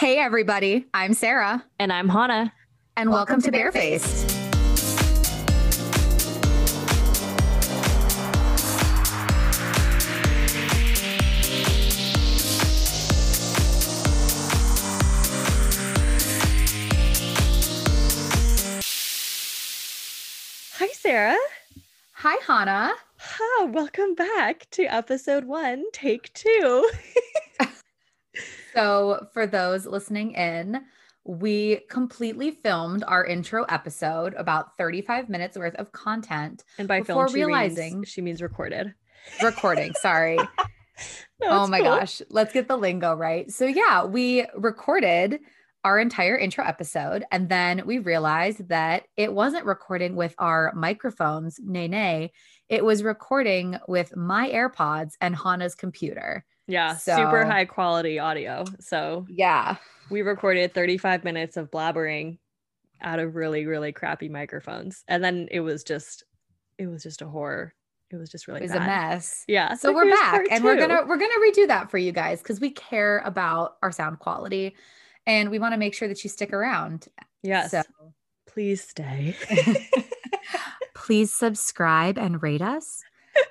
Hey, everybody. I'm Sarah. And I'm Hannah. And welcome, welcome to Barefaced. Hi, Sarah. Hi, Hannah. Hi, welcome back to episode one, take two. So, for those listening in, we completely filmed our intro episode, about 35 minutes worth of content. And by before film, she realizing means, she means recorded. Recording, sorry. no, oh my cool. gosh. Let's get the lingo right. So, yeah, we recorded our entire intro episode. And then we realized that it wasn't recording with our microphones, nay, nay. It was recording with my AirPods and Hannah's computer. Yeah, so, super high quality audio. So, yeah, we recorded 35 minutes of blabbering out of really, really crappy microphones. And then it was just, it was just a horror. It was just really it was bad. a mess. Yeah. So we're back and we we're gonna we're gonna redo that for you guys because we care about our sound quality and we want to make sure that you stick around. Yes. So please stay. please subscribe and rate us.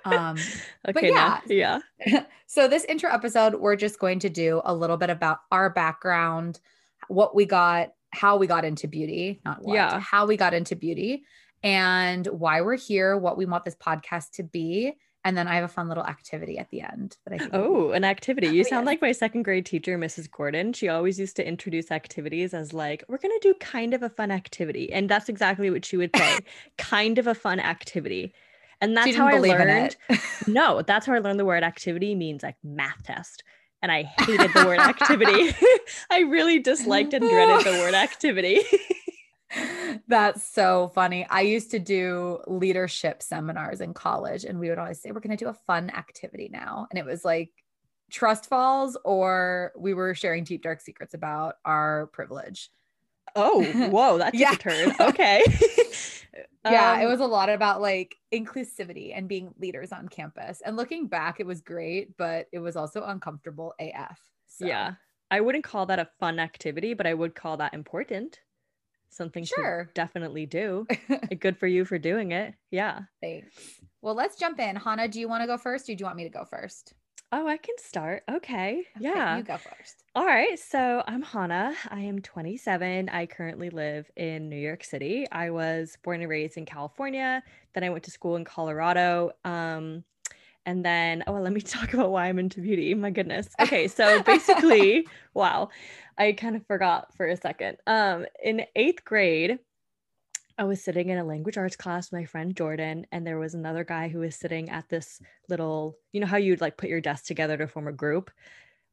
Um, okay, but yeah, now, yeah. so this intro episode, we're just going to do a little bit about our background, what we got, how we got into beauty, not what, yeah, how we got into beauty, and why we're here, what we want this podcast to be. And then I have a fun little activity at the end that I think. Oh, an activity. You sound like my second grade teacher, Mrs. Gordon. She always used to introduce activities as like, we're going to do kind of a fun activity. And that's exactly what she would say kind of a fun activity. And that's how I learned. no, that's how I learned the word activity means like math test. And I hated the word activity. I really disliked and dreaded the word activity. That's so funny. I used to do leadership seminars in college, and we would always say, We're going to do a fun activity now. And it was like trust falls, or we were sharing deep, dark secrets about our privilege. Oh, whoa, that's yeah. a turn. Okay. yeah, um, it was a lot about like inclusivity and being leaders on campus. And looking back, it was great, but it was also uncomfortable AF. So. Yeah. I wouldn't call that a fun activity, but I would call that important. Something sure. to definitely do. Good for you for doing it. Yeah. Thanks. Well, let's jump in. Hannah, do you want to go first or do you want me to go first? Oh, I can start. Okay. okay. Yeah. You go first. All right. So I'm Hannah. I am 27. I currently live in New York City. I was born and raised in California. Then I went to school in Colorado. Um, and then, oh, well, let me talk about why I'm into beauty. My goodness. Okay. So basically, wow, I kind of forgot for a second. Um, in eighth grade, I was sitting in a language arts class with my friend Jordan, and there was another guy who was sitting at this little, you know, how you'd like put your desk together to form a group.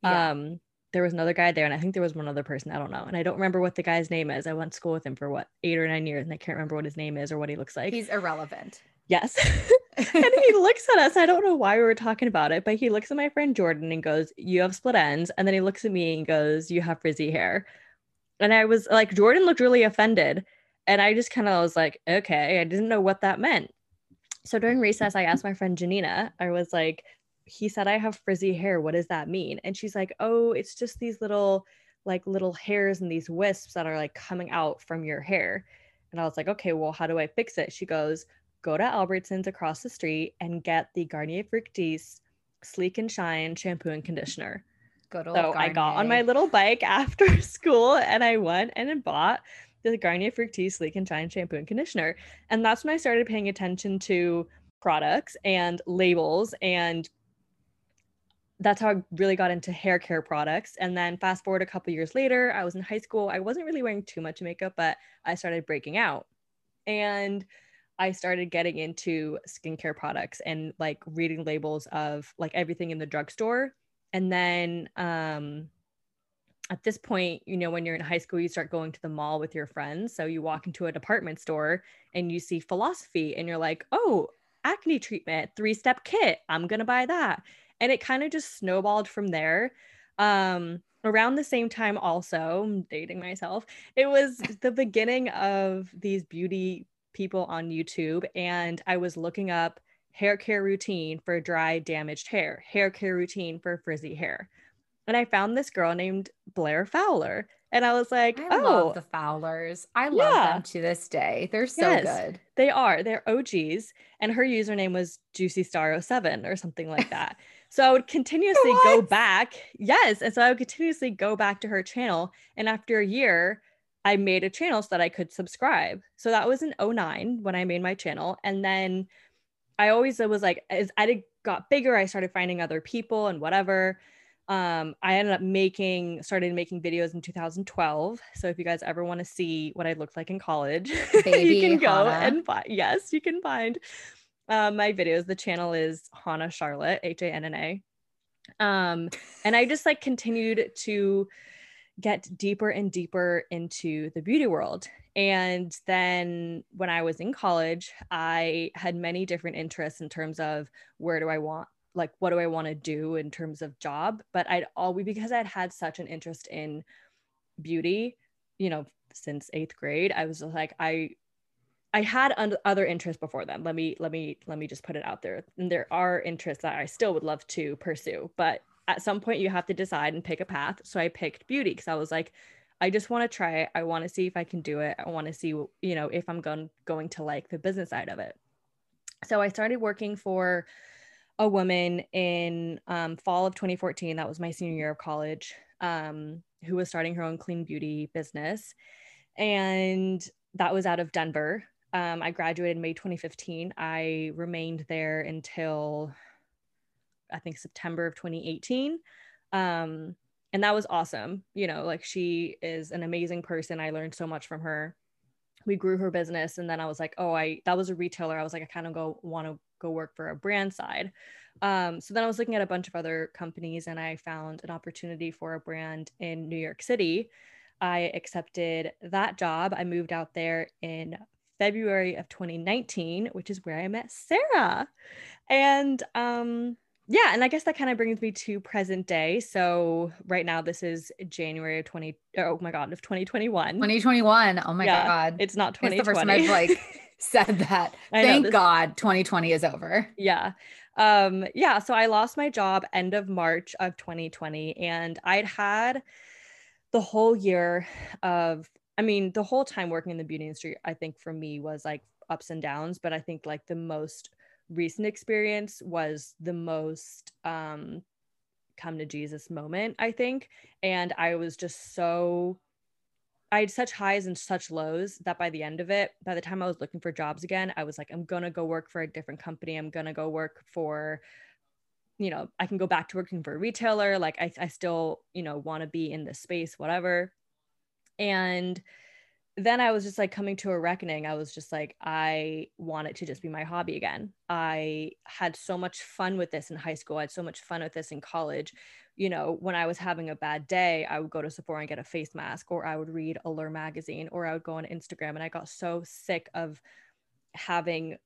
Yeah. Um, there was another guy there, and I think there was one other person. I don't know, and I don't remember what the guy's name is. I went to school with him for what eight or nine years, and I can't remember what his name is or what he looks like. He's irrelevant. Yes. and he looks at us. I don't know why we were talking about it, but he looks at my friend Jordan and goes, "You have split ends," and then he looks at me and goes, "You have frizzy hair." And I was like, Jordan looked really offended. And I just kind of was like, okay, I didn't know what that meant. So during recess, I asked my friend Janina, I was like, he said, I have frizzy hair. What does that mean? And she's like, oh, it's just these little, like little hairs and these wisps that are like coming out from your hair. And I was like, okay, well, how do I fix it? She goes, go to Albertsons across the street and get the Garnier Fructis Sleek and Shine shampoo and conditioner. Good so Garnier. I got on my little bike after school and I went and bought the Garnier Fructis Sleek and Shine shampoo and conditioner. And that's when I started paying attention to products and labels and that's how I really got into hair care products. And then fast forward a couple years later, I was in high school. I wasn't really wearing too much makeup, but I started breaking out. And I started getting into skincare products and like reading labels of like everything in the drugstore. And then um at this point, you know, when you're in high school, you start going to the mall with your friends. So you walk into a department store and you see philosophy and you're like, oh, acne treatment, three step kit. I'm going to buy that. And it kind of just snowballed from there. Um, around the same time, also, I'm dating myself, it was the beginning of these beauty people on YouTube. And I was looking up hair care routine for dry, damaged hair, hair care routine for frizzy hair and I found this girl named Blair Fowler. And I was like, I oh, love the Fowlers. I love Yeah. them to this day. They're so Yes. good. they are. They're OGs. And her username was Juicy Star 07 or something like that. so I would continuously go back. Yes. And so I would continuously go back to her channel. And after a year, I made a channel so that I could subscribe. So that was in 09 when I made my channel. And then I always was like, as I got bigger, I started finding other people and whatever. Um, I ended up making, started making videos in 2012. So if you guys ever want to see what I looked like in college, Baby you can go and yes, you can find um, my videos. The channel is Hannah Charlotte, H A N N A. Um, and I just like continued to get deeper and deeper into the beauty world. And then when I was in college, I had many different interests in terms of where do I want, like, what do I want to do in terms of job? But I'd always, because I'd had such an interest in beauty, you know, since eighth grade, I was like, I, I had un- other interests before then. Let me, let me, let me just put it out there. And there are interests that I still would love to pursue, but at some point you have to decide and pick a path. So I picked beauty because I was like, I just want to try it. I want to see if I can do it. I want to see, you know, if I'm going going to like the business side of it. So I started working for a woman in um, fall of 2014. That was my senior year of college, um, who was starting her own clean beauty business, and that was out of Denver. Um, I graduated in May 2015. I remained there until I think September of 2018. Um, and that was awesome. You know, like she is an amazing person. I learned so much from her. We grew her business, and then I was like, oh, I that was a retailer. I was like, I kind of go want to go work for a brand side. Um, so then I was looking at a bunch of other companies, and I found an opportunity for a brand in New York City. I accepted that job. I moved out there in February of 2019, which is where I met Sarah. And um, yeah, and I guess that kind of brings me to present day. So right now, this is January of 20. Oh my God, of 2021. 2021. Oh my Yeah, God. It's not 2020. It's the first time I've like said that. I Thank this- God 2020 is over. yeah um yeah so i lost my job end of march of 2020 and i'd had the whole year of i mean the whole time working in the beauty industry i think for me was like ups and downs but i think like the most recent experience was the most um come to jesus moment i think and i was just so I had such highs and such lows that by the end of it, by the time I was looking for jobs again, I was like, I'm gonna go work for a different company. I'm gonna go work for, you know, I can go back to working for a retailer. Like I, I still, you know, want to be in this space, whatever. And then I was just like coming to a reckoning. I was just like, I want it to just be my hobby again. I had so much fun with this in high school. I had so much fun with this in college. You know, when I was having a bad day, I would go to Sephora and get a face mask, or I would read Allure magazine, or I would go on Instagram. And I got so sick of having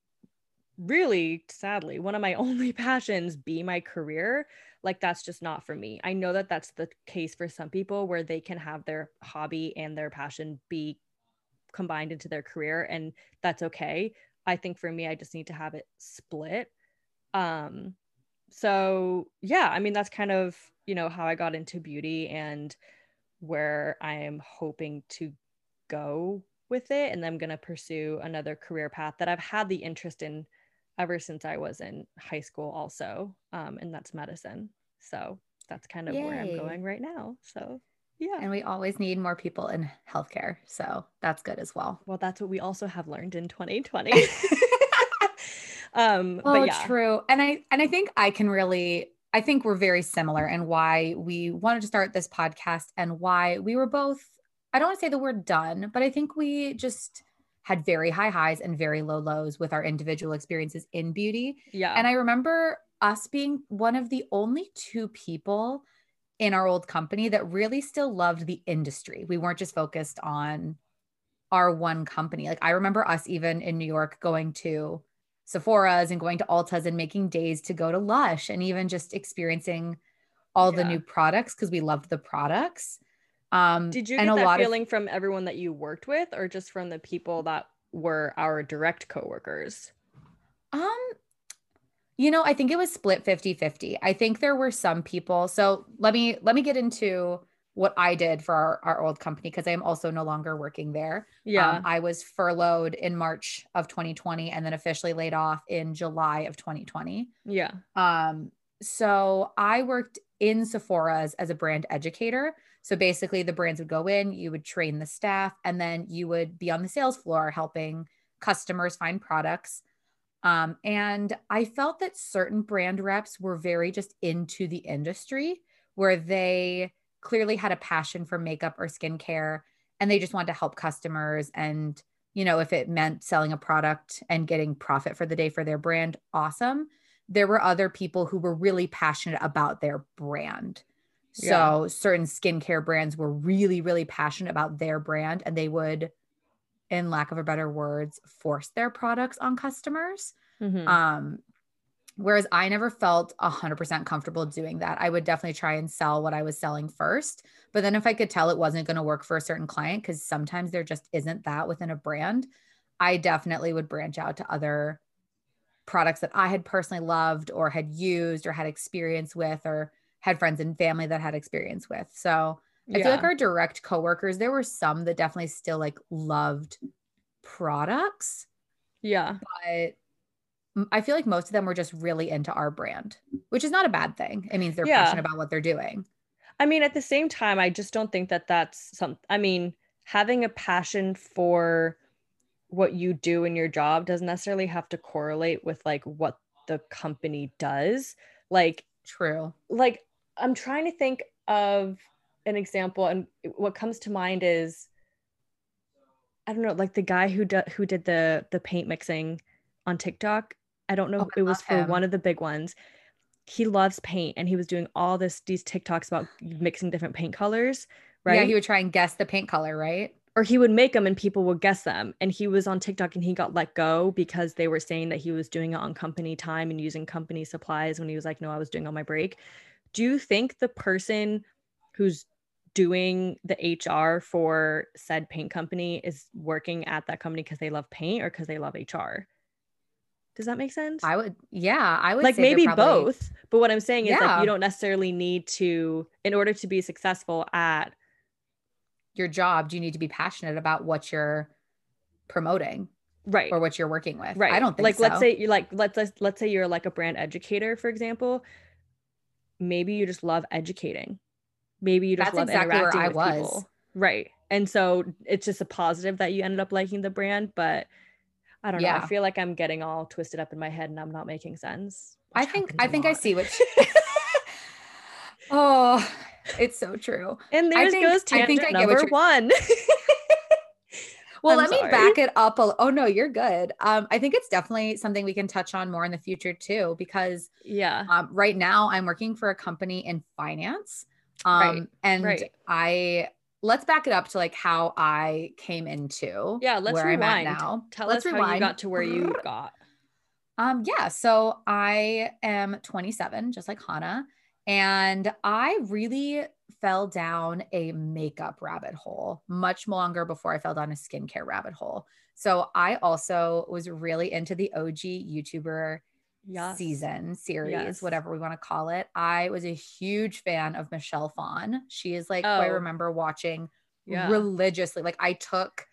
really sadly one of my only passions be my career like that's just not for me i know that that's the case for some people where they can have their hobby and their passion be combined into their career and that's okay. I think for me i just need to have it split. Um so yeah i mean that's kind of you know how i got into beauty and where i am hoping to go with it. And i'm going to pursue another career path that i've had the interest in ever since i was in high school also um, and that's medicine. So that's kind of where i'm going right now. So yeah And we always need more people in healthcare. So that's good as well. well that's what we also have learned in 2020 um Oh, but yeah true. And I and I think I can really I think we're very similar in why we wanted to start this podcast and why we were both I don't want to say the word done, but I think we just had very high highs and very low lows with our individual experiences in beauty. yeah And I remember us being one of the only two people in our old company that really still loved the industry. We weren't just focused on our one company. Like I remember us even in New York going to Sephora's and going to Ulta's and making days to go to Lush and even just experiencing all the new products because we loved the products. Um, Did you and get a that lot of- feeling from everyone that you worked with, or just from the people that were our direct coworkers? Um, You know, I think it was split 50-50. I think there were some people. So let me let me get into what I did for our, our old company because I am also no longer working there. Yeah. Um, I was furloughed in March of 2020 and then officially laid off in July of 2020. Yeah. Um, so I worked in Sephora's as a brand educator. So basically, the brands would go in, you would train the staff, and then you would be on the sales floor helping customers find products. Um, and I felt that certain brand reps were very just into the industry where they clearly had a passion for makeup or skincare and they just wanted to help customers. And, you know, if it meant selling a product and getting profit for the day for their brand, awesome. There were other people who were really passionate about their brand. So yeah. certain skincare brands were really, really passionate about their brand and they would in lack of a better words, force their products on customers. Mm-hmm. Um, whereas I never felt 100% comfortable doing that. I would definitely try and sell what I was selling first. But then if I could tell it wasn't going to work for a certain client, because sometimes there just isn't that within a brand, I definitely would branch out to other products that I had personally loved or had used or had experience with or had friends and family that had experience with. So I yeah. feel like our direct coworkers, there were some that definitely still like loved products. Yeah. But I feel like most of them were just really into our brand, which is not a bad thing. It means they're yeah. passionate about what they're doing. I mean, at the same time, I just don't think that that's some, I mean, having a passion for what you do in your job doesn't necessarily have to correlate with like what the company does. Like, true. Like, I'm trying to think of an example and what comes to mind is I don't know, like the guy who do, who did the the paint mixing on TikTok. I don't know. Oh, it was for him. one of the big ones. He loves paint, and he was doing all this these TikToks about mixing different paint colors. Right? Yeah, he would try and guess the paint color, right? Or he would make them, and people would guess them. And he was on TikTok, and he got let go because they were saying that he was doing it on company time and using company supplies. When he was like, "No, I was doing on my break." Do you think the person who's doing the HR for said paint company is working at that company because they love paint or because they love HR. Does that make sense? I would, yeah, I would like maybe probably... both. But what I'm saying is yeah. like you don't necessarily need to, in order to be successful at your job, do you need to be passionate about what you're promoting? Right. Or what you're working with. Right. I don't think like so. let's say you're like let's, let's let's say you're like a brand educator, for example. Maybe you just love educating maybe you just That's love exactly interacting with was. people. Right. And so it's just a positive that you ended up liking the brand, but I don't yeah. know. I feel like I'm getting all twisted up in my head and I'm not making sense. I think I think lot. I see what Oh, it's so true. And there goes tangent I think I number one. well, I'm let sorry. me back it up. A, oh no, you're good. Um, I think it's definitely something we can touch on more in the future too, because yeah, um, right now I'm working for a company in finance, um, right. and right. I let's back it up to like how I came into yeah, let's where rewind. I'm at now. Tell let's us rewind. how you got to where you got. Um, yeah, so I am 27, just like Hannah, and I really fell down a makeup rabbit hole much longer before I fell down a skincare rabbit hole. So I also was really into the OG YouTuber yes. season series, yes. whatever we want to call it. I was a huge fan of Michelle Phan. She is like oh. I remember watching yeah. religiously. Like I took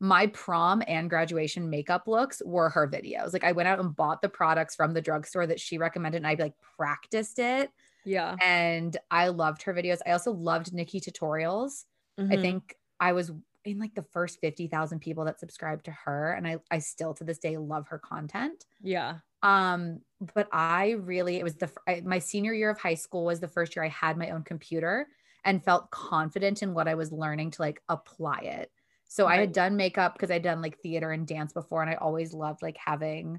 my prom and graduation makeup looks were her videos. Like I went out and bought the products from the drugstore that she recommended and I like practiced it. Yeah. And I loved her videos. I also loved NikkieTutorials. Mm-hmm. I think I was in like the first 50,000 people that subscribed to her and I I still to this day love her content. Yeah. Um, but I really, it was the, I, my senior year of high school was the first year I had my own computer and felt confident in what I was learning to like apply it. So right. I had done makeup because I'd done like theater and dance before, and I always loved like having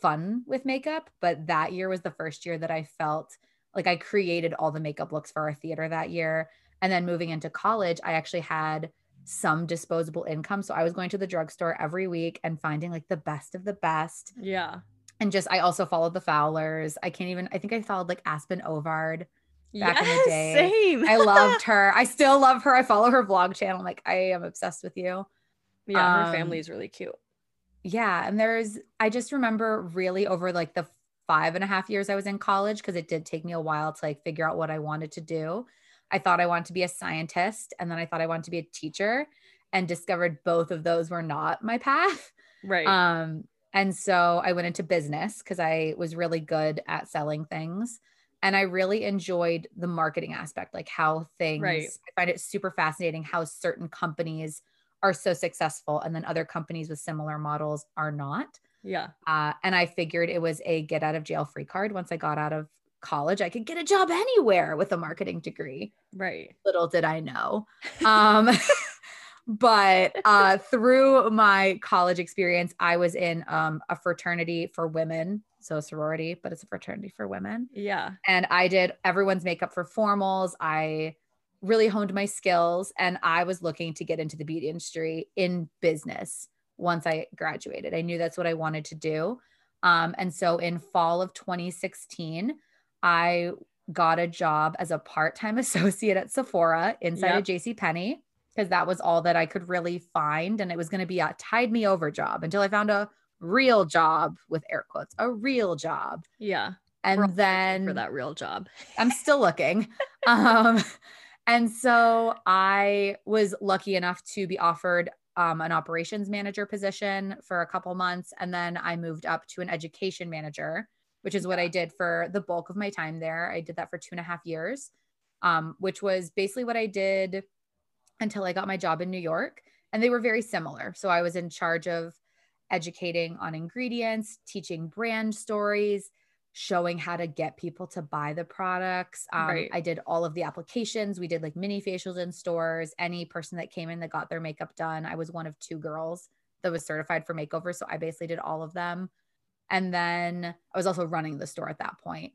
fun with makeup. But that year was the first year that I felt like I created all the makeup looks for our theater that year. And then moving into college, I actually had some disposable income. So I was going to the drugstore every week and finding like the best of the best. Yeah and just I also followed the Fowlers. I can't even I think I followed like Aspen Ovard back yes, in the day. Same. I loved her. I still love her. I follow her vlog channel. I'm like, I am obsessed with you. Yeah, um, her family is really cute. Yeah. And there's I just remember really over like the five and a half years I was in college because it did take me a while to like figure out what I wanted to do. I thought I wanted to be a scientist and then I thought I wanted to be a teacher and discovered both of those were not my path. Right. Um, and so I went into business because I was really good at selling things. And I really enjoyed the marketing aspect, like how things, Right. I find it super fascinating how certain companies are so successful and then other companies with similar models are not. Yeah. Uh, and I figured it was a get out of jail free card. Once I got out of college, I could get a job anywhere with a marketing degree. Right. Little did I know. Um, but uh, through my college experience, I was in um, a fraternity for women. So, a sorority, but it's a fraternity for women. Yeah. And I did everyone's makeup for formals. I really honed my skills and I was looking to get into the beauty industry in business once I graduated. I knew that's what I wanted to do. Um, and so in fall of 2016, I got a job as a part-time associate at Sephora inside Yep. of JC Penney because that was all that I could really find and it was going to be a tide me over job until I found a real job with air quotes, a real job. Yeah. And We're then For that real job. I'm still looking. um, and so I was lucky enough to be offered um, an operations manager position for a couple months. And then I moved up to an education manager, which is what I did for the bulk of my time there. I did that for two and a half years, um, which was basically what I did until I got my job in New York. And they were very similar. So I was in charge of educating on ingredients, teaching brand stories, showing how to get people to buy the products. Um, Right. I did all of the applications. We did like mini facials in stores. Any person that came in that got their makeup done, I was one of two girls that was certified for makeover. So I basically did all of them. And then I was also running the store at that point.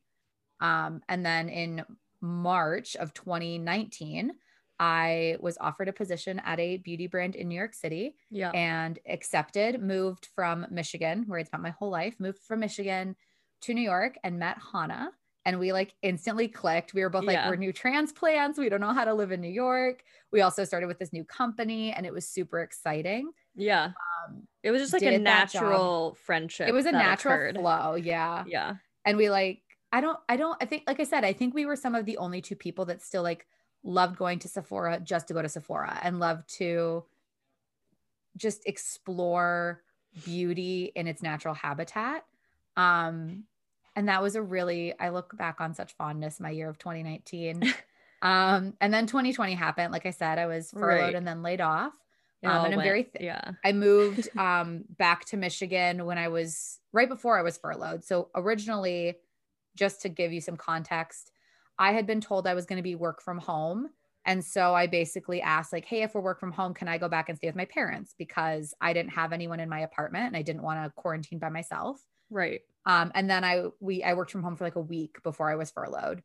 Um, and then in March of 2019, I was offered a position at a beauty brand in New York City Yeah. and accepted, moved from Michigan, where I spent my whole life, moved from Michigan to New York and met Hannah. And we like instantly clicked. We were both like, Yeah. we're new transplants. We don't know how to live in New York. We also started with this new company and it was super exciting. Yeah. Um, It was just like a did that job. natural friendship. it was a natural occurred. flow. Yeah. Yeah. And we like, I don't, I don't, I think, like I said, I think we were some of the only two people that still like loved going to Sephora just to go to Sephora and loved to just explore beauty in its natural habitat. Um, and that was a really, I look back on such fondness my year of 2019. um, and then 2020 happened. Like I said, I was furloughed Right. and then laid off. Um, and I'm very th- yeah. I moved um, back to Michigan when I was right before I was furloughed. So originally, just to give you some context, I had been told I was going to be work from home. And so I basically asked, like, hey, if we're work from home, can I go back and stay with my parents? Because I didn't have anyone in my apartment and I didn't want to quarantine by myself. Right. Um, and then I we I worked from home for like a week before I was furloughed.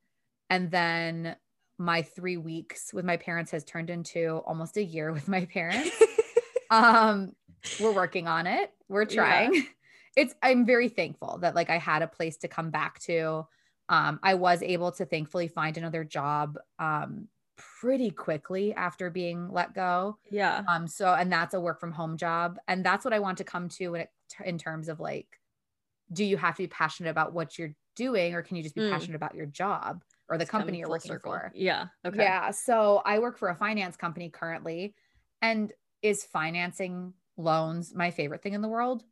And then my three weeks with my parents has turned into almost a year with my parents. Um we're working on it. We're Yeah. trying. It's i'm very thankful that like i had a place to come back to. Um i was able to thankfully find another job um pretty quickly after being let go. Yeah. um so and that's a work from home job. And that's what i want to come to when it in terms of like do you have to be passionate about what you're doing or can you just be Mm. passionate about your job or the It's company you're working circle. for Yeah. Okay. yeah. So I work for a finance company currently. And is financing loans my favorite thing in the world?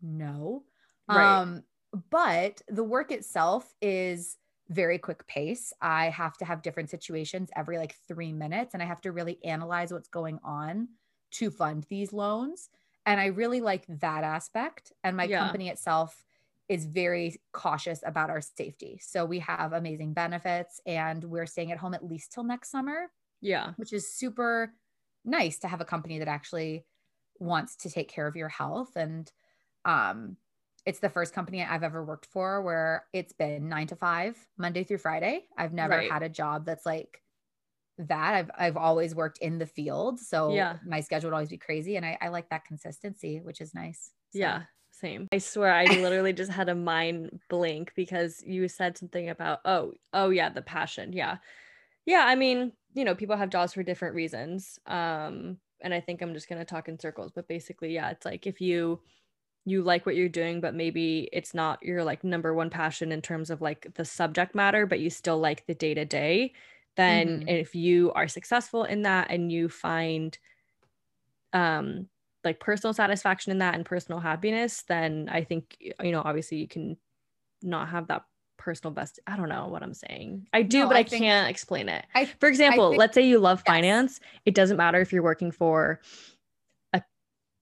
No. Right. Um, but the work itself is very quick pace. I have to have different situations every like three minutes, and I have to really analyze what's going on to fund these loans. And I really like that aspect. And my Yeah. company itself is very cautious about our safety. So we have amazing benefits and we're staying at home at least till next summer, Yeah. which is super nice to have a company that actually wants to take care of your health and um it's the first company I've ever worked for where it's been 9 to 5 Monday through Friday. I've never Right. had a job that's like that. I've I've always worked in the field, so Yeah. my schedule would always be crazy and I I like that consistency, which is nice. So- Yeah, same. I swear I literally just had a mind blink because you said something about oh, oh yeah, the passion. Yeah. Yeah, I mean, you know, people have jobs for different reasons. Um and I think I'm just going to talk in circles, but basically, yeah, it's like if you you like what you're doing, but maybe it's not your like number one passion in terms of like the subject matter, but you still like the day to day, then mm-hmm. if you are successful in that and you find um like personal satisfaction in that and personal happiness, then I think you know obviously you can not have that personal best. I don't know what I'm saying. I do, no, but I, I think, can't explain it. I, For example, think, let's say you love yes. finance. It doesn't matter if you're working for a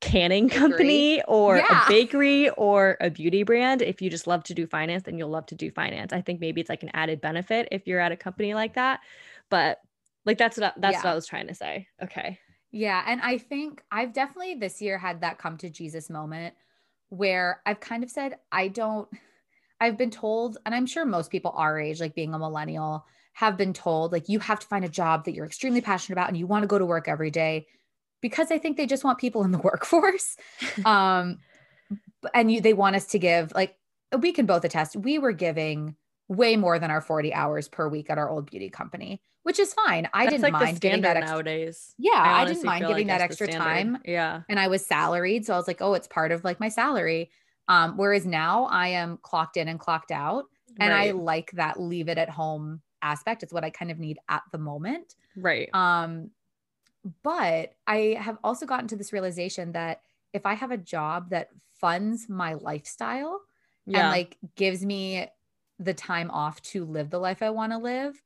canning bakery. company or yeah. a bakery or a beauty brand. If you just love to do finance, then you'll love to do finance. I think maybe it's like an added benefit if you're at a company like that. But like that's what that's yeah. what I was trying to say. Okay. Yeah, and I think I've definitely this year had that come to Jesus moment where I've kind of said I don't I've been told, and I'm sure most people our age, like being a millennial, have been told, like, you have to find a job that you're extremely passionate about and you want to go to work every day because I think they just want people in the workforce. um, and you, they want us to give, like, we can both attest, we were giving way more than our 40 hours per week at our old beauty company, which is fine. I That's didn't like mind getting that extra, nowadays. Yeah, I, I didn't mind getting like that extra time. Yeah. And I was salaried. So I was like, oh, it's part of like my salary. Um, whereas now I am clocked in and clocked out. And right. I like that leave it at home aspect. It's what I kind of need at the moment. Right. Um, but I have also gotten to this realization that if I have a job that funds my lifestyle yeah. and like gives me the time off to live the life I want to live,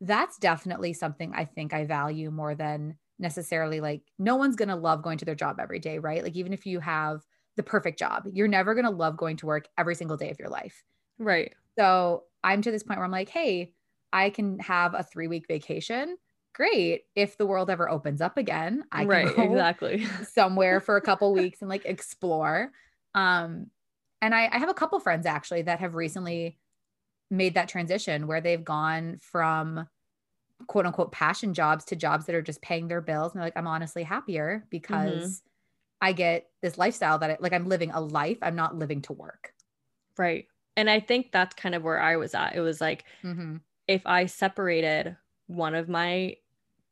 that's definitely something I think I value more than necessarily like no one's going to love going to their job every day, right? Like even if you have the perfect job. You're never going to love going to work every single day of your life. Right. So I'm to this point where I'm like, hey, I can have a three week vacation. Great. If the world ever opens up again, I can right, go exactly somewhere for a couple weeks and like explore. Um, and I, I have a couple friends actually that have recently made that transition where they've gone from quote unquote passion jobs to jobs that are just paying their bills. And they're like, I'm honestly happier because I get this lifestyle that I, like I'm living a life. I'm not living to work. Right. And I think that's kind of where I was at. It was like mm-hmm. if I separated one of my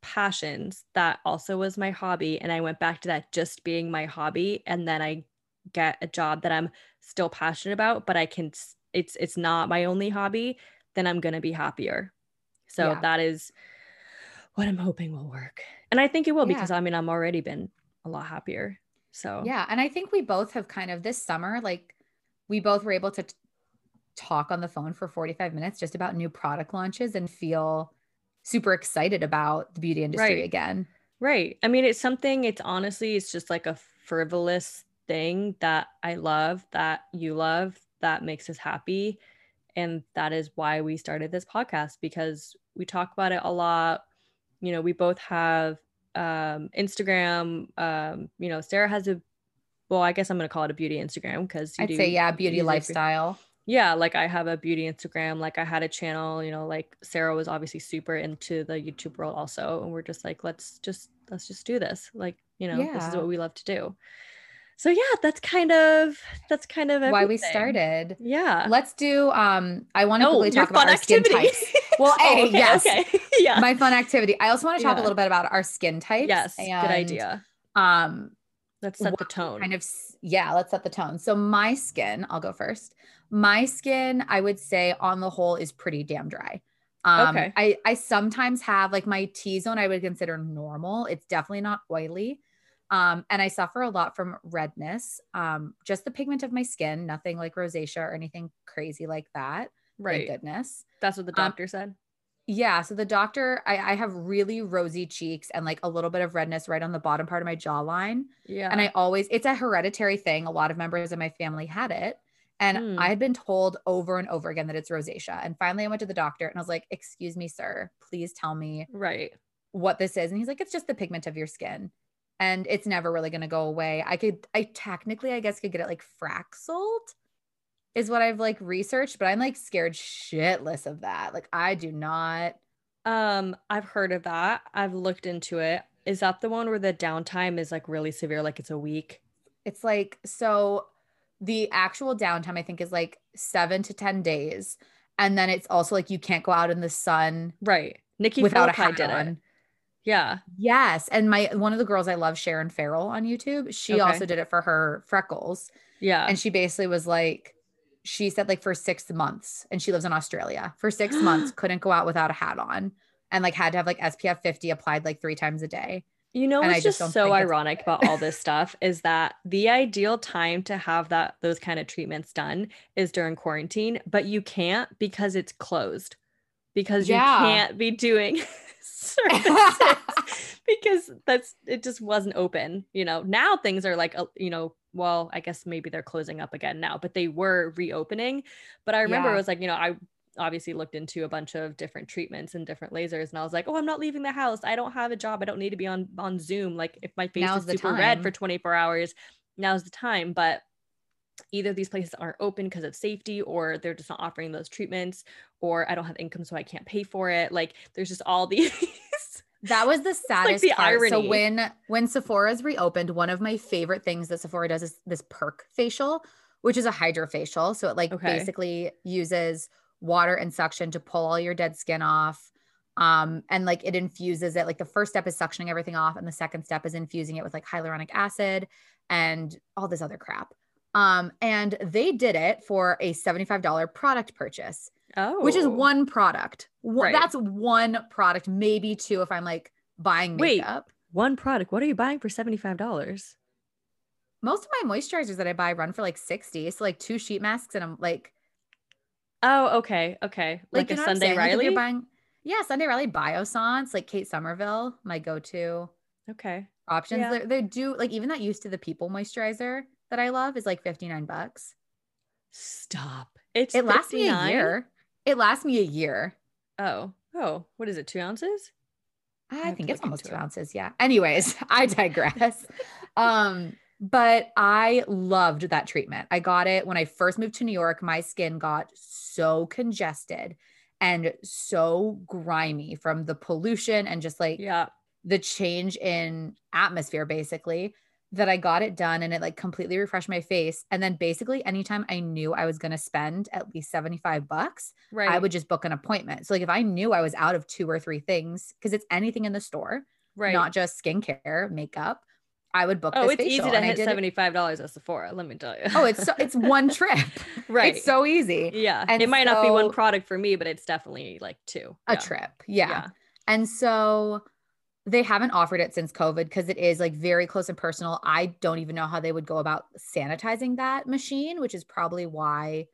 passions that also was my hobby and I went back to that just being my hobby and then I get a job that I'm still passionate about but I can it's it's not my only hobby then I'm going to be happier. So yeah. that is what I'm hoping will work. And I think it will yeah. because I mean I'm already been a lot happier. So, yeah. And I think we both have kind of this summer, like, we both were able to t- talk on the phone for 45 minutes just about new product launches and feel super excited about the beauty industry right. again. Right. I mean, it's something, it's honestly, it's just like a frivolous thing that I love, that you love, that makes us happy. And that is why we started this podcast because we talk about it a lot. You know, we both have um, Instagram. Um, you know, Sarah has a, well, I guess I'm gonna call it a beauty Instagram because I'd say yeah, beauty lifestyle. Yeah, like I have a beauty Instagram. Like I had a channel. You know, like Sarah was obviously super into the YouTube world also, and we're just like, let's just let's just do this. Like you know, yeah. this is what we love to do. So yeah, that's kind of that's kind of everything. why we started. Yeah. Let's do um I want to oh, quickly talk about our activity. skin types. Well, oh, a, okay, yes. Okay. yeah. My fun activity. I also want to talk yeah. a little bit about our skin types. Yes. And, good idea. Um let's set the tone. Kind of yeah, let's set the tone. So my skin, I'll go first. My skin, I would say on the whole is pretty damn dry. Um, okay. I, I sometimes have like my T zone, I would consider normal. It's definitely not oily. Um, and I suffer a lot from redness, um, just the pigment of my skin, nothing like rosacea or anything crazy like that. Right. Thank goodness. That's what the um, doctor um, said. Yeah. So the doctor, I, I have really rosy cheeks and like a little bit of redness right on the bottom part of my jawline. Yeah. And I always, it's a hereditary thing. A lot of members of my family had it. And mm. I had been told over and over again that it's rosacea. And finally, I went to the doctor and I was like, Excuse me, sir, please tell me right what this is. And he's like, It's just the pigment of your skin and it's never really going to go away. I could, I technically, I guess, could get it like fraxeled, is what I've like researched, but I'm like scared shitless of that. Like, I do not. Um, I've heard of that. I've looked into it. Is that the one where the downtime is like really severe? Like it's a week? It's like, so the actual downtime, I think, is like seven to 10 days. And then it's also like you can't go out in the sun. Right. Nikki without Phillippi a hat did on. It. Yeah. Yes. And my one of the girls I love, Sharon Farrell on YouTube, she Okay. also did it for her freckles. Yeah. And she basically was like, she said like for six months, and she lives in Australia. For six months, couldn't go out without a hat on. And like had to have like SPF 50 applied like three times a day. You know what's just just, so ironic about all this stuff is that the ideal time to have that those kind of treatments done is during quarantine, but you can't because it's closed. Because Yeah. you can't be doing services because that's it just wasn't open, you know. Now things are like uh, you know, well, I guess maybe they're closing up again now, but they were reopening. But I remember Yeah. it was like, you know, I obviously looked into a bunch of different treatments and different lasers and I was like, "Oh, I'm not leaving the house. I don't have a job. I don't need to be on on Zoom like if my face Now's is the super red for 24 hours, now's the time." But either these places aren't open because of safety or they're just not offering those treatments or I don't have income so I can't pay for it. Like there's just all these That was the saddest the part. So when when Sephora's reopened, one of my favorite things that Sephora does is this perk facial, which is a hydrofacial. So it like Okay. basically uses water and suction to pull all your dead skin off. Um, and like it infuses it. Like the first step is suctioning everything off, and the second step is infusing it with like hyaluronic acid and all this other crap. Um, and they did it for a $75 product purchase Oh. which is one product. Right. That's one product, maybe two if I'm like buying Wait. one product. What are you buying for $75? Most of my moisturizers that I buy run for like 60. So like two sheet masks and I'm like Oh, okay. Okay. Like, you a know I'm Sunday saying? Like, Riley? you're buying yeah, Sunday Riley Biossance, like Kate Somerville, my go-to okay. options. Yeah. They they do like even that used to the people moisturizer that I love is like 59 bucks. Stop. It's It lasts me a year. It lasts me a year. Oh. Oh, what is it? Two ounces? I have think it's almost two it. ounces. Yeah. Anyways, I digress. um, but I loved that treatment. I got it when I first moved to New York. My skin got so congested and so grimy from the pollution and just like Yeah. the change in atmosphere, basically, that I got it done and it like completely refreshed my face. And then basically, anytime I knew I was going to spend at least 75 bucks, Right. I would just book an appointment. So like if I knew I was out of two or three things, because it's anything in the store, right. not just skincare, makeup, I would book oh, it's facial. easy to and hit did it- $75 at Sephora, let me tell you. Oh, it's so, it's one trip. right. It's so easy. yeah. and it might not be one product for me, but it's definitely like two. A Yeah. trip. Yeah. And so they haven't offered it since COVID because it is like very close and personal. I don't even know how they would go about sanitizing that machine, which is probably why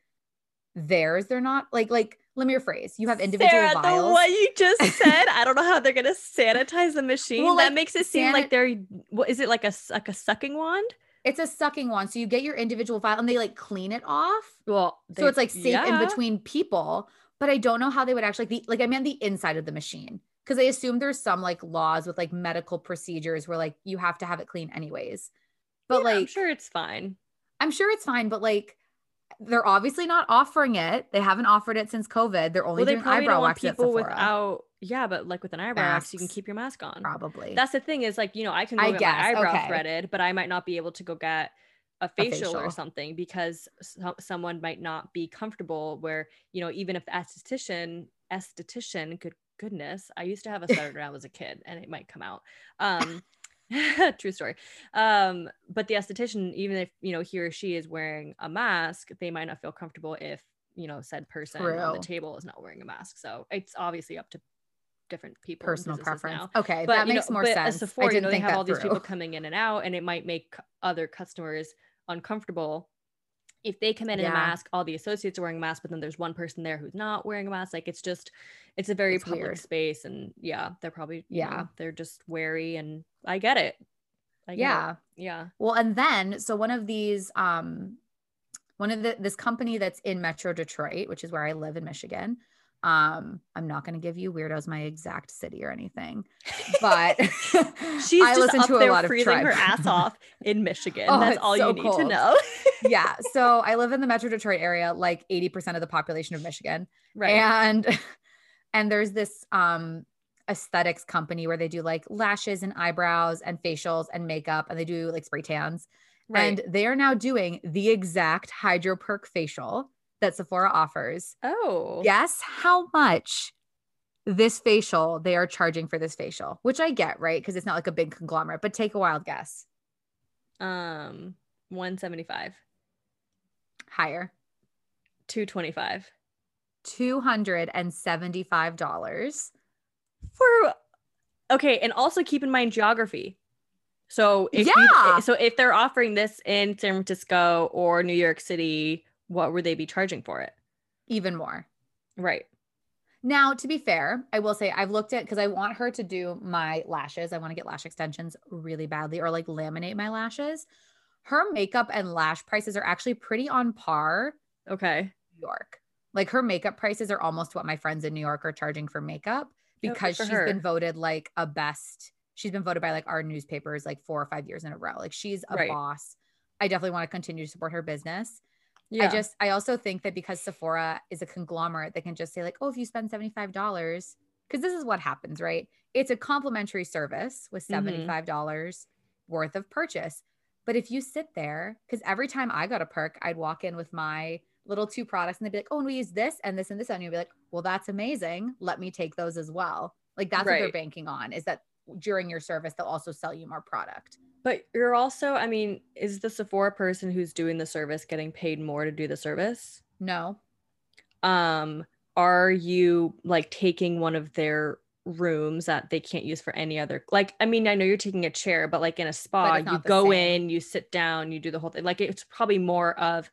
theirs they're not like like let me rephrase. You have individual Sarah, vials. the what you just said, I don't know how they're gonna sanitize the machine. Well, that like, makes it seem sanit- like they're what is it like a like a sucking wand? It's a sucking wand. So you get your individual file and they like clean it off. Well, so it's like safe in between people. But I don't know how they would actually like the like I mean the inside of the machine. Because I assume there's some like laws with like medical procedures where like you have to have it clean anyways. But Yeah, like I'm sure it's fine. I'm sure it's fine, but like they're obviously not offering it. They haven't offered it since COVID. They're only Well, they doing eyebrow wax people without. Yeah, but like with an eyebrow wax, you can keep your mask on. probably. That's the thing is like you know I can go I get guess, my eyebrow okay. threaded, but I might not be able to go get a facial, or facial. something because so- someone might not be comfortable. Where you know even if the esthetician, esthetician, good goodness, I used to have a stutter when I was a kid, and it might come out. Um, true story. Um, but the esthetician, even if you know he or she is wearing a mask, they might not feel comfortable if you know said person on the table is not wearing a mask. So it's obviously up to different people personal preference. now Okay, but that makes know, more sense. Sephora, I you didn't know, they have all these through. people coming in and out, and it might make other customers uncomfortable if they come in in a mask. All the associates are wearing a mask, but then there's one person there who's not wearing a mask. Like it's just, it's a very It's public weird. space, and yeah, they're probably you Yeah. know, they're just wary, and I get it. I get it. yeah. yeah, Well, and then so one of these, um, one of the this company that's in Metro Detroit, which is where I live in Michigan. Um, I'm not going to give you weirdos my exact city or anything, but she's I just listen up to a there lot of freezing her ass off in Michigan. Oh, That's all so you need to know. yeah. So I live in the Metro Detroit area, like 80% of the population of Michigan. right. And and there's this um aesthetics company where they do like lashes and eyebrows and facials and makeup and they do like spray tans. right. And they are now doing the exact Hydro Perk facial that Sephora offers. oh, Guess how much this facial, they are charging for this facial, which I get, right? Because it's not like a big conglomerate, but take a wild guess. Um, 175. Higher. 225. $275 for okay and also keep in mind geography so if Yeah. you, so if they're offering this in san francisco or new york city what would they be charging for it even more. right Now, to be fair, I will say I've looked at because I want her to do my lashes. I want to get lash extensions really badly or like laminate my lashes. Her makeup and lash prices are actually pretty on par okay New York. Like her makeup prices are almost what my friends in New York are charging for makeup Oh, because for she's her. been voted like a best. She's been voted by like our newspapers like four or five years in a row. Like she's a Right. boss. I definitely want to continue to support her business. Yeah I just I also think that because Sephora is a conglomerate, they can just say like, oh, if you spend seventy five dollars, because this is what happens, right? It's a complimentary service with Mhm. seventy five dollars worth of purchase. But if you sit there, because every time I got a perk, I'd walk in with my little two products and they'd be like, oh, and we use this and this and this, and you'd be like, well, that's amazing. Let me take those as well. Like that's what they're banking on is that during your service they'll also sell you more product. but you're also i mean is the sephora person who's doing the service getting paid more to do the service No, um are you like taking one of their rooms that they can't use for any other like i mean i know you're taking a chair but like in a spa you go same. in you sit down you do the whole thing like it's probably more of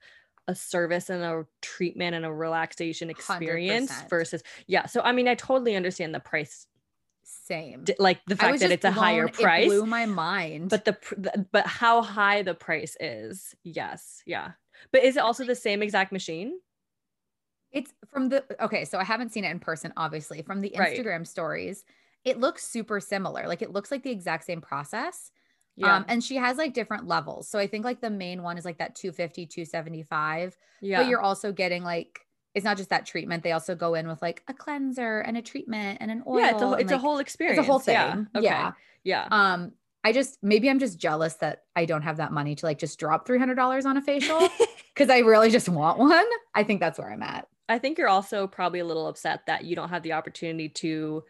a service and a treatment and a relaxation experience 100%. versus yeah so i mean i totally understand the price same. d- like the fact that it's a higher price It blew my mind. but the, the but how high the price is yes yeah but is it also the same exact machine It's from the okay, so I haven't seen it in person, obviously. From the Right. Instagram stories, it looks super similar. Like it looks like the exact same process. yeah Um, and she has like different levels. So I think like the main one is like that 250, 275. yeah But you're also getting like it's not just that treatment. They also go in with like a cleanser and a treatment and an oil. yeah it's a, it's a whole experience it's a whole thing. yeah okay Yeah. yeah Um, I just maybe I'm just jealous that I don't have that money to like just drop three hundred dollars on a facial because I really just want one. I think that's where I'm at. I think you're also probably a little upset that you don't have the opportunity to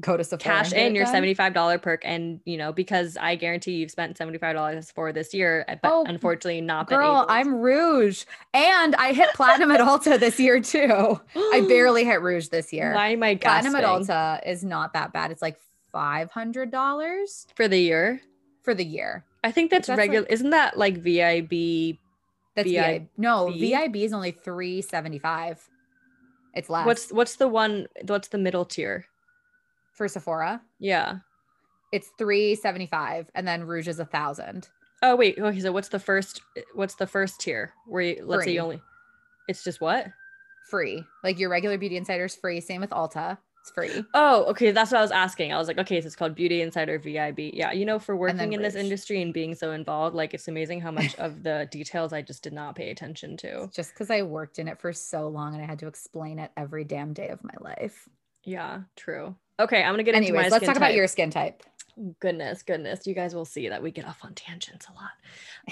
Go to Sephora. cash in your done. $75 perk. And, you know, because I guarantee you've spent $75 for this year, eh, but Oh, unfortunately not Girl, I'm Rouge. And I hit platinum at Ulta this year too. I barely hit Rouge this year. Why am I platinum at Ulta is not that bad. It's like $500 For the year? for the year. I think that's, That's regular. Isn't that like VIB? That's VI VIB. No, VIB is only 375. It's less What's what's the one? What's the middle tier? For Sephora. Yeah. It's 375 and then Rouge is a thousand. Oh wait. Okay. So what's the first? What's the first tier? Where you, let's say you only. It's just what? Free. Like your regular beauty insider is free. Same with Ulta. It's free. Oh, okay. That's what I was asking. I was like, okay, so it's called Beauty Insider VIB. Yeah, you know, for working in this industry and being so involved, like it's amazing how much of the details I just did not pay attention to. Just because I worked in it for so long and I had to explain it every damn day of my life. Yeah, true. Okay, I'm gonna get into Anyways, my let's talk about your skin type. goodness, goodness. You guys will see that we get off on tangents a lot.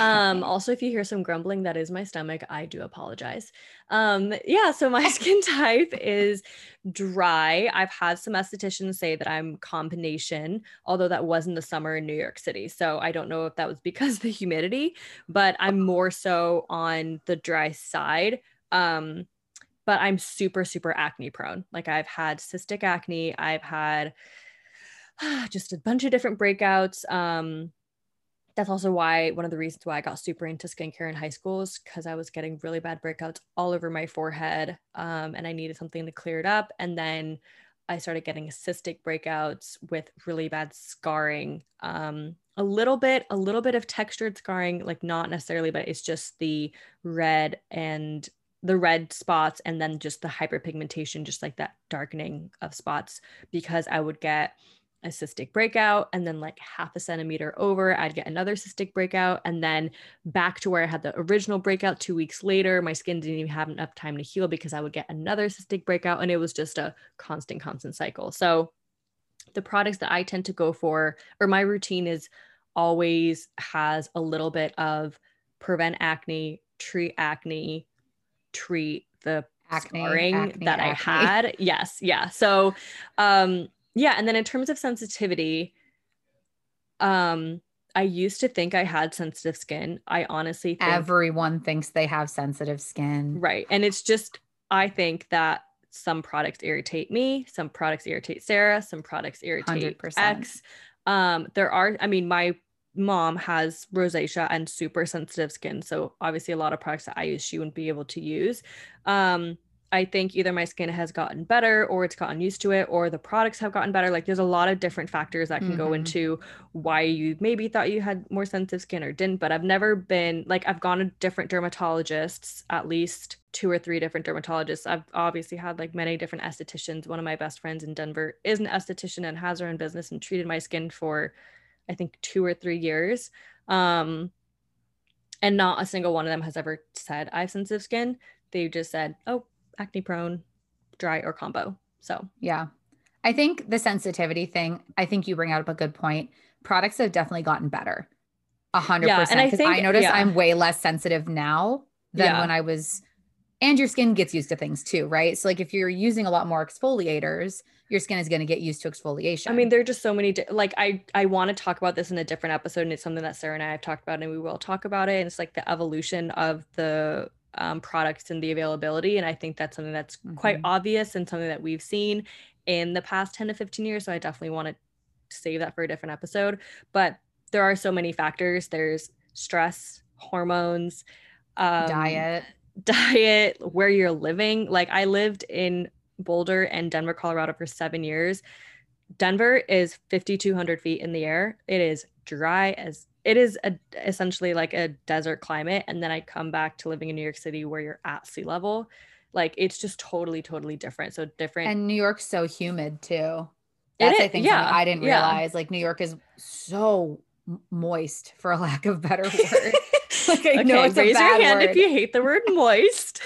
Um, also, if you hear some grumbling, that is my stomach. I do apologize. Um, yeah, so my skin type is dry. I've had some estheticians say that I'm combination, although that was in the summer in New York City. So I don't know if that was because of the humidity, but I'm more so on the dry side. Um, but I'm super, super acne prone. Like I've had cystic acne, I've had just a bunch of different breakouts. Um, that's also why one of the reasons why I got super into skincare in high school is because I was getting really bad breakouts all over my forehead, um, and I needed something to clear it up. And then I started getting cystic breakouts with really bad scarring, um, a little bit, a little bit of textured scarring, like not necessarily, but it's just the red and the red spots, and then just the hyperpigmentation, just like that darkening of spots, because I would get a cystic breakout and then like half a centimeter over i'd get another cystic breakout. And then back to where i had the original breakout two weeks later my skin didn't even have enough time to heal because i would get another cystic breakout and it was just a constant constant cycle. So the products that i tend to go for or my routine is always has a little bit of prevent acne treat acne treat the acne, scarring acne, that acne. I had. Yes, yeah. So, um, yeah, and then in terms of sensitivity, um, I used to think I had sensitive skin. I honestly think everyone thinks they have sensitive skin. Right. And it's just I think that some products irritate me, some products irritate Sarah, some products irritate 100%. X. Um, there are, I mean, my mom has rosacea and super sensitive skin. So obviously a lot of products that I use, she wouldn't be able to use. Um, I think either my skin has gotten better or it's gotten used to it or the products have gotten better. Like there's a lot of different factors that can mm-hmm. go into why you maybe thought you had more sensitive skin or didn't. But I've never been like I've gone to different dermatologists, at least two or three different dermatologists. I've obviously had like many different estheticians. One of my best friends in Denver is an esthetician and has her own business and treated my skin for I think two or three years. Um and not a single one of them has ever said I have sensitive skin. They just said, "Oh, acne prone, dry, or combo. So, yeah. I think the sensitivity thing, I think you bring out a good point. Products have definitely gotten better. A hundred percent. And I, think I notice yeah. I'm way less sensitive now than yeah. when I was and your skin gets used to things too, right? So like if you're using a lot more exfoliators, your skin is going to get used to exfoliation. I mean, there are just so many di- like I I want to talk about this in a different episode and it's something that Sarah and I have talked about and we will talk about it and it's like the evolution of the um, products and the availability. And I think that's something that's mm-hmm. quite obvious and something that we've seen in the past 10 to 15 years. So I definitely want to save that for a different episode. But there are so many factors there's stress, hormones, um, diet, diet, where you're living. Like I lived in Boulder and Denver, Colorado for seven years. Denver is 5,200 feet in the air. It is dry as it is a, essentially like a desert climate and then i come back to living in new york city where you're at sea level like it's just totally totally different so different and new york's so humid too that's i think yeah i didn't realize yeah. like new york is so moist for a lack of better word like I okay, know it's raise your hand word. if you hate the word moist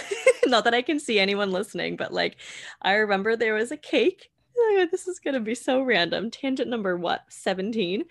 not that i can see anyone listening but like i remember there was a cake oh, this is going to be so random. Tangent number what? 17.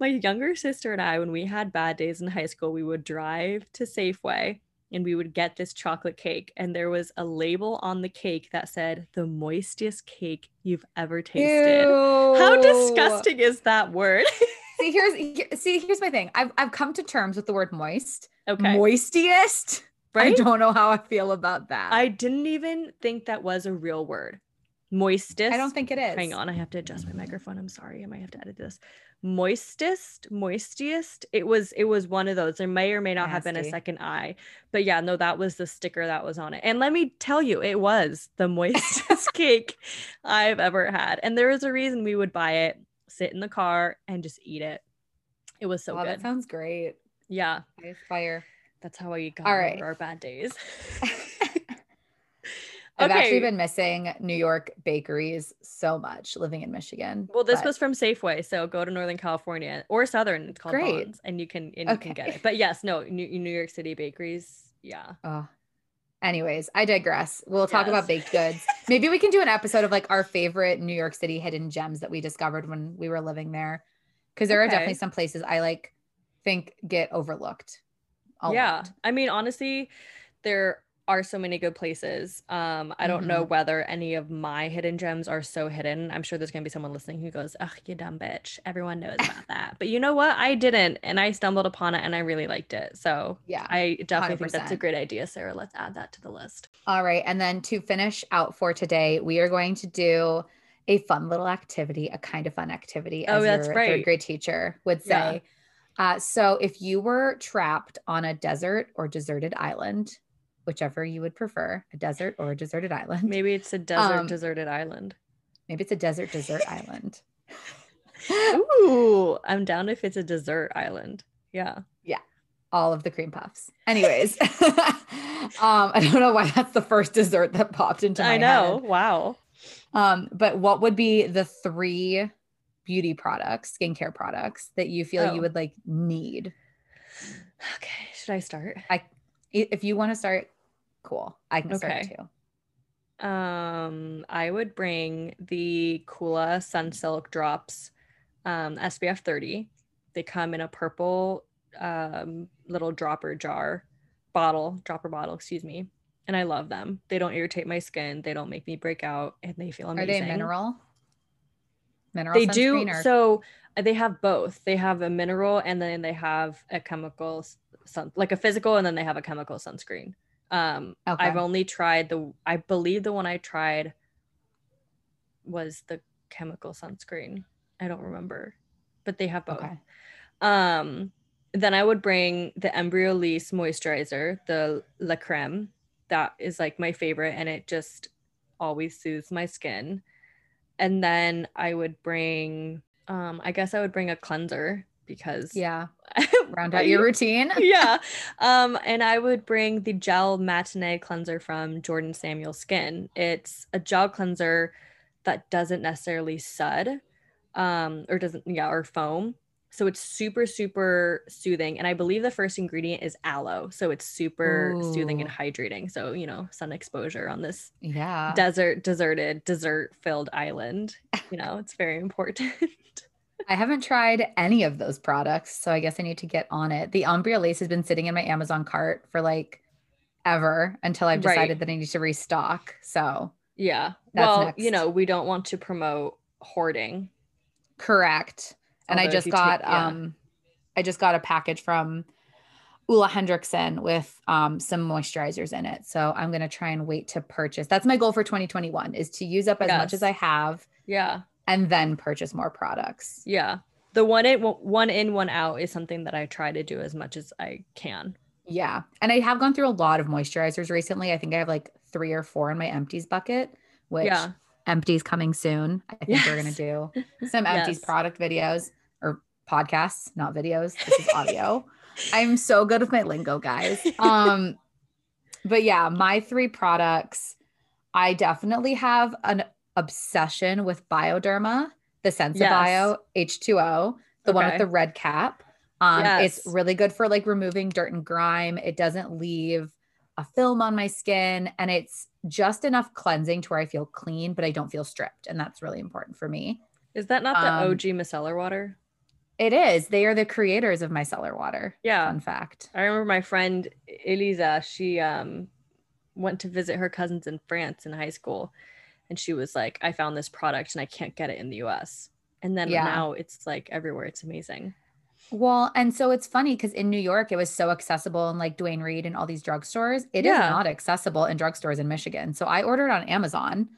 My younger sister and I, when we had bad days in high school, we would drive to Safeway and we would get this chocolate cake. And there was a label on the cake that said, the moistest cake you've ever tasted. Ew. How disgusting is that word? see, here's see, here's my thing. I've I've come to terms with the word moist. Okay. Moistiest. Right? I don't know how I feel about that. I didn't even think that was a real word moistest. I don't think it is. Hang on, I have to adjust my microphone. I'm sorry, I might have to edit this. Moistest, moistiest. It was it was one of those. There may or may not Nasty. have been a second I, but yeah, no, that was the sticker that was on it. And let me tell you, it was the moistest cake I've ever had. And there was a reason we would buy it, sit in the car, and just eat it. It was so good. That sounds great. Yeah, aspire. That's how I got All right. over our bad days. I've okay. actually been missing New York bakeries so much living in Michigan. Well, this but... was from Safeway, so go to Northern California or Southern. It's called Great. Vons, and you can and okay. you can get it. But yes, no, New, New York City bakeries. Yeah. Oh. Anyways, I digress. We'll talk yes. about baked goods. Maybe we can do an episode of like our favorite New York City hidden gems that we discovered when we were living there. Because there okay. are definitely some places I like think get overlooked. Yeah. Lot. I mean, honestly, there are so many good places. Um, I don't mm-hmm. know whether any of my hidden gems are so hidden. I'm sure there's gonna be someone listening who goes, "Ugh, you dumb bitch." Everyone knows about that, but you know what? I didn't, and I stumbled upon it, and I really liked it. So yeah, I definitely 100%. think that's a great idea, Sarah. Let's add that to the list. All right, and then to finish out for today, we are going to do a fun little activity, a kind of fun activity, as oh, that's your right. third grade teacher would say. Yeah. Uh, so if you were trapped on a desert or deserted island whichever you would prefer, a desert or a deserted island. Maybe it's a desert um, deserted island. Maybe it's a desert desert island. Ooh, I'm down if it's a desert island. Yeah. Yeah. All of the cream puffs. Anyways, um, I don't know why that's the first dessert that popped into my I know. Head. Wow. Um, but what would be the three beauty products, skincare products that you feel oh. you would like need? Okay. Should I start? I if you want to start, Cool. I can start too. Um, I would bring the Coola Sunsilk drops, um, SPF 30. They come in a purple um, little dropper jar bottle, dropper bottle, excuse me. and I love them. They don't irritate my skin. They don't make me break out, and they feel amazing. Are they mineral? Mineral. They do. Or- so uh, they have both. They have a mineral, and then they have a chemical sun, like a physical, and then they have a chemical sunscreen. Um, okay. I've only tried the. I believe the one I tried was the chemical sunscreen. I don't remember, but they have both. Okay. Um, then I would bring the Embryolisse moisturizer, the La Creme. That is like my favorite, and it just always soothes my skin. And then I would bring, um, I guess I would bring a cleanser because yeah, round out your routine. yeah, um, and I would bring the gel matinee cleanser from Jordan Samuel Skin. It's a gel cleanser that doesn't necessarily sud, um, or doesn't yeah, or foam so it's super, super soothing. And I believe the first ingredient is aloe. So it's super Ooh. soothing and hydrating. So, you know, sun exposure on this yeah. desert, deserted, dessert filled island. You know, it's very important. I haven't tried any of those products. So I guess I need to get on it. The Embryolisse has been sitting in my Amazon cart for like ever until I've decided right. that I need to restock. So yeah. well, next. you know, we don't want to promote hoarding. Correct and Although I just got take, yeah. um I just got a package from Ole Henriksen with um, some moisturizers in it. So I'm gonna try and wait to purchase. That's my goal for 2021 is to use up as yes. much as I have. Yeah. And then purchase more products. Yeah. The one in one in one out is something that I try to do as much as I can. Yeah. And I have gone through a lot of moisturizers recently. I think I have like three or four in my empties bucket, which yeah empties coming soon. I think yes. we're gonna do some empties yes. product videos or podcasts, not videos. This is audio. I'm so good with my lingo, guys. Um, but yeah, my three products, I definitely have an obsession with Bioderma, the Sensibio yes. H2O, the okay. one with the red cap. Um, yes. It's really good for like removing dirt and grime. It doesn't leave a film on my skin and it's just enough cleansing to where I feel clean, but I don't feel stripped. And that's really important for me. Is that not the um, OG micellar water? It is. They are the creators of micellar water. Yeah. Fun fact. I remember my friend Elisa, she um went to visit her cousins in France in high school. And she was like, I found this product and I can't get it in the US. And then yeah. now it's like everywhere. It's amazing. Well, and so it's funny because in New York, it was so accessible and like Duane Reade and all these drugstores. It yeah. is not accessible in drugstores in Michigan. So I ordered on Amazon.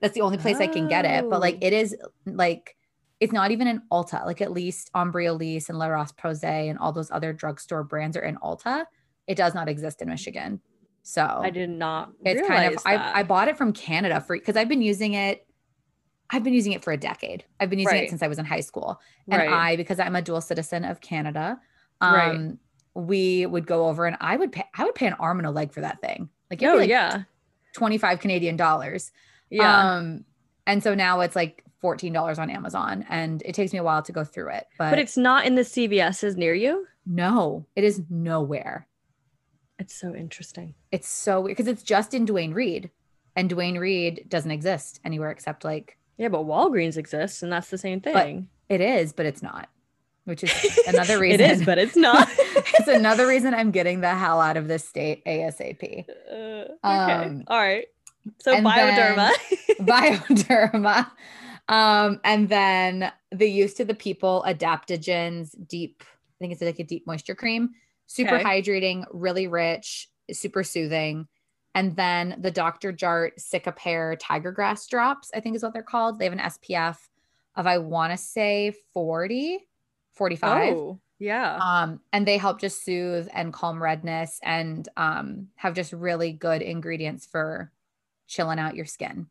That's the only place oh. I can get it. But like oh. it is like it's not even in Ulta. Like at least Embryolisse and La Roche Posay and all those other drugstore brands are in Ulta. It does not exist in Michigan. So I did not. It's kind of I, I bought it from Canada for because I've been using it I've been using it for a decade. I've been using right. it since I was in high school. And right. I, because I'm a dual citizen of Canada, um, right. we would go over and I would pay, I would pay an arm and a leg for that thing. Like, oh, like yeah. 25 Canadian dollars. Yeah. Um, and so now it's like $14 on Amazon and it takes me a while to go through it. But, but it's not in the CVS's near you? No, it is nowhere. It's so interesting. It's so weird because it's just in Duane Reade and Duane Reade doesn't exist anywhere except like yeah, but Walgreens exists, and that's the same thing. But it is, but it's not. Which is another reason. it is, but it's not. it's another reason I'm getting the hell out of this state ASAP. Uh, okay. Um, All right. So bioderma. bioderma. Um, and then the Youth to the People adaptogens deep. I think it's like a deep moisture cream. Super okay. hydrating, really rich, super soothing. And then the Dr. Jart Cicapair Tiger Grass drops, I think is what they're called. They have an SPF of, I want to say 40, 45. Oh, yeah. Um, and they help just soothe and calm redness and um, have just really good ingredients for chilling out your skin.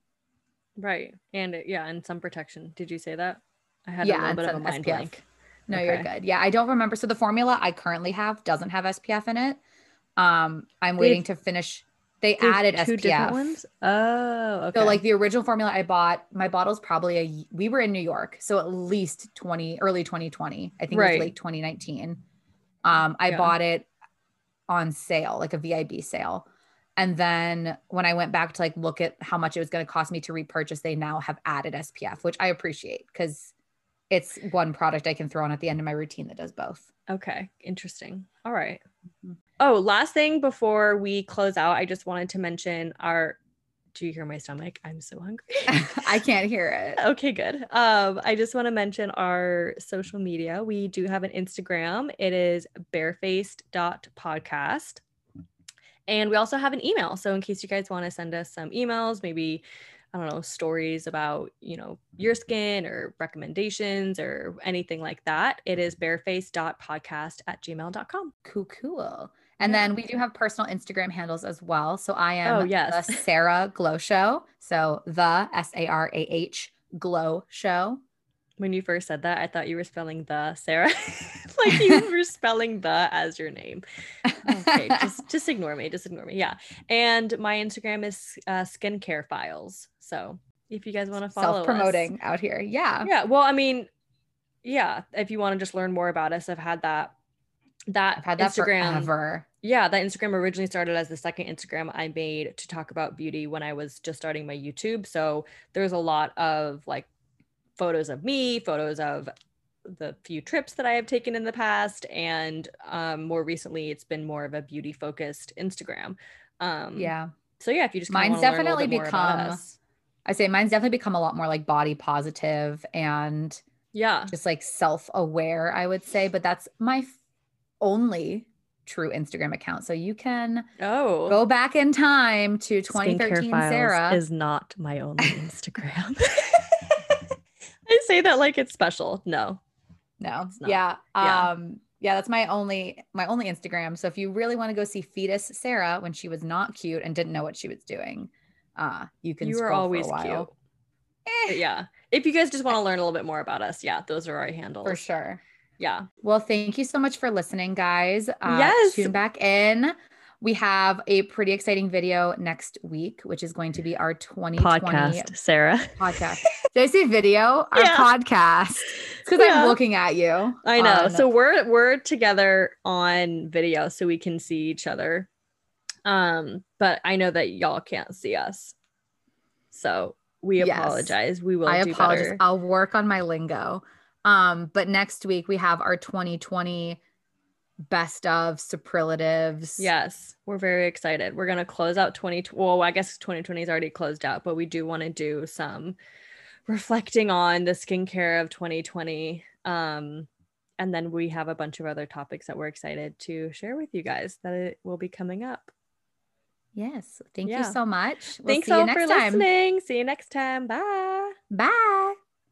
Right. And yeah, and some protection. Did you say that? I had yeah, a little bit of a mind SPF. blank. No, okay. you're good. Yeah, I don't remember. So the formula I currently have doesn't have SPF in it. Um, I'm waiting to finish they There's added two SPF. different ones. Oh, okay. So like the original formula I bought, my bottle's probably a. We were in New York, so at least twenty, early 2020. I think right. it was late 2019. Um, I yeah. bought it on sale, like a VIB sale. And then when I went back to like look at how much it was going to cost me to repurchase, they now have added SPF, which I appreciate because it's one product I can throw on at the end of my routine that does both. Okay, interesting. All right. Mhm. Oh, last thing before we close out, I just wanted to mention our. Do you hear my stomach? I'm so hungry. I can't hear it. okay, good. Um, I just want to mention our social media. We do have an Instagram. It is barefaced.podcast. And we also have an email. So in case you guys want to send us some emails, maybe I don't know, stories about, you know, your skin or recommendations or anything like that, it is bareface.podcast at gmail.com. Cool, cool. And then we do have personal Instagram handles as well. So I am Oh, yes. the Sarah Glow Show. So the S A R A H Glow Show. When you first said that, I thought you were spelling the Sarah. like you were spelling the as your name. Okay, just just ignore me. Just ignore me. Yeah. And my Instagram is uh, skincare files. So if you guys want to follow Self promoting out here. Yeah. Yeah. Well, I mean, yeah. If you want to just learn more about us, I've had that. That I've had that Instagram. forever. Yeah, that Instagram originally started as the second Instagram I made to talk about beauty when I was just starting my YouTube. So there's a lot of like photos of me, photos of the few trips that I have taken in the past, and um, more recently, it's been more of a beauty focused Instagram. Um, Yeah. So yeah, if you just Mine's wanna learn a little definitely become-. I say mine's definitely become a lot more like body positive and yeah, just like self aware, I would say. But that's my f- only true Instagram account. So you can oh, go back in time to 2013 Files Sarah. is not my only Instagram. I say that like it's special. No. No. It's not. Yeah. Yeah. Um yeah, that's my only my only Instagram. So if you really want to go see fetus Sarah when she was not cute and didn't know what she was doing, uh you can You are always cute. But yeah. If you guys just want to learn a little bit more about us, yeah, those are our handles. For sure. Yeah. Well, thank you so much for listening, guys. Uh, Yes. Tune back in. We have a pretty exciting video next week, which is going to be our 2020 Podcast, Sarah. podcast. Did I say video? Our Yeah. podcast. Because Yeah. I'm looking at you. I know. on- So we're we're together on video so we can see each other. Um, but I know that y'all can't see us. So we Yes. apologize. We will I do apologize. better. I'll work on my lingo. Um, but next week we have our 2020 best of superlatives. Yes, we're very excited. We're gonna close out 20. Well, I guess 2020 is already closed out, but we do want to do some reflecting on the skincare of 2020. Um, and then we have a bunch of other topics that we're excited to share with you guys that it will be coming up. Yes. Thank Yeah. you so much. We'll Thanks see you all for time. listening. See you next time. Bye. Bye.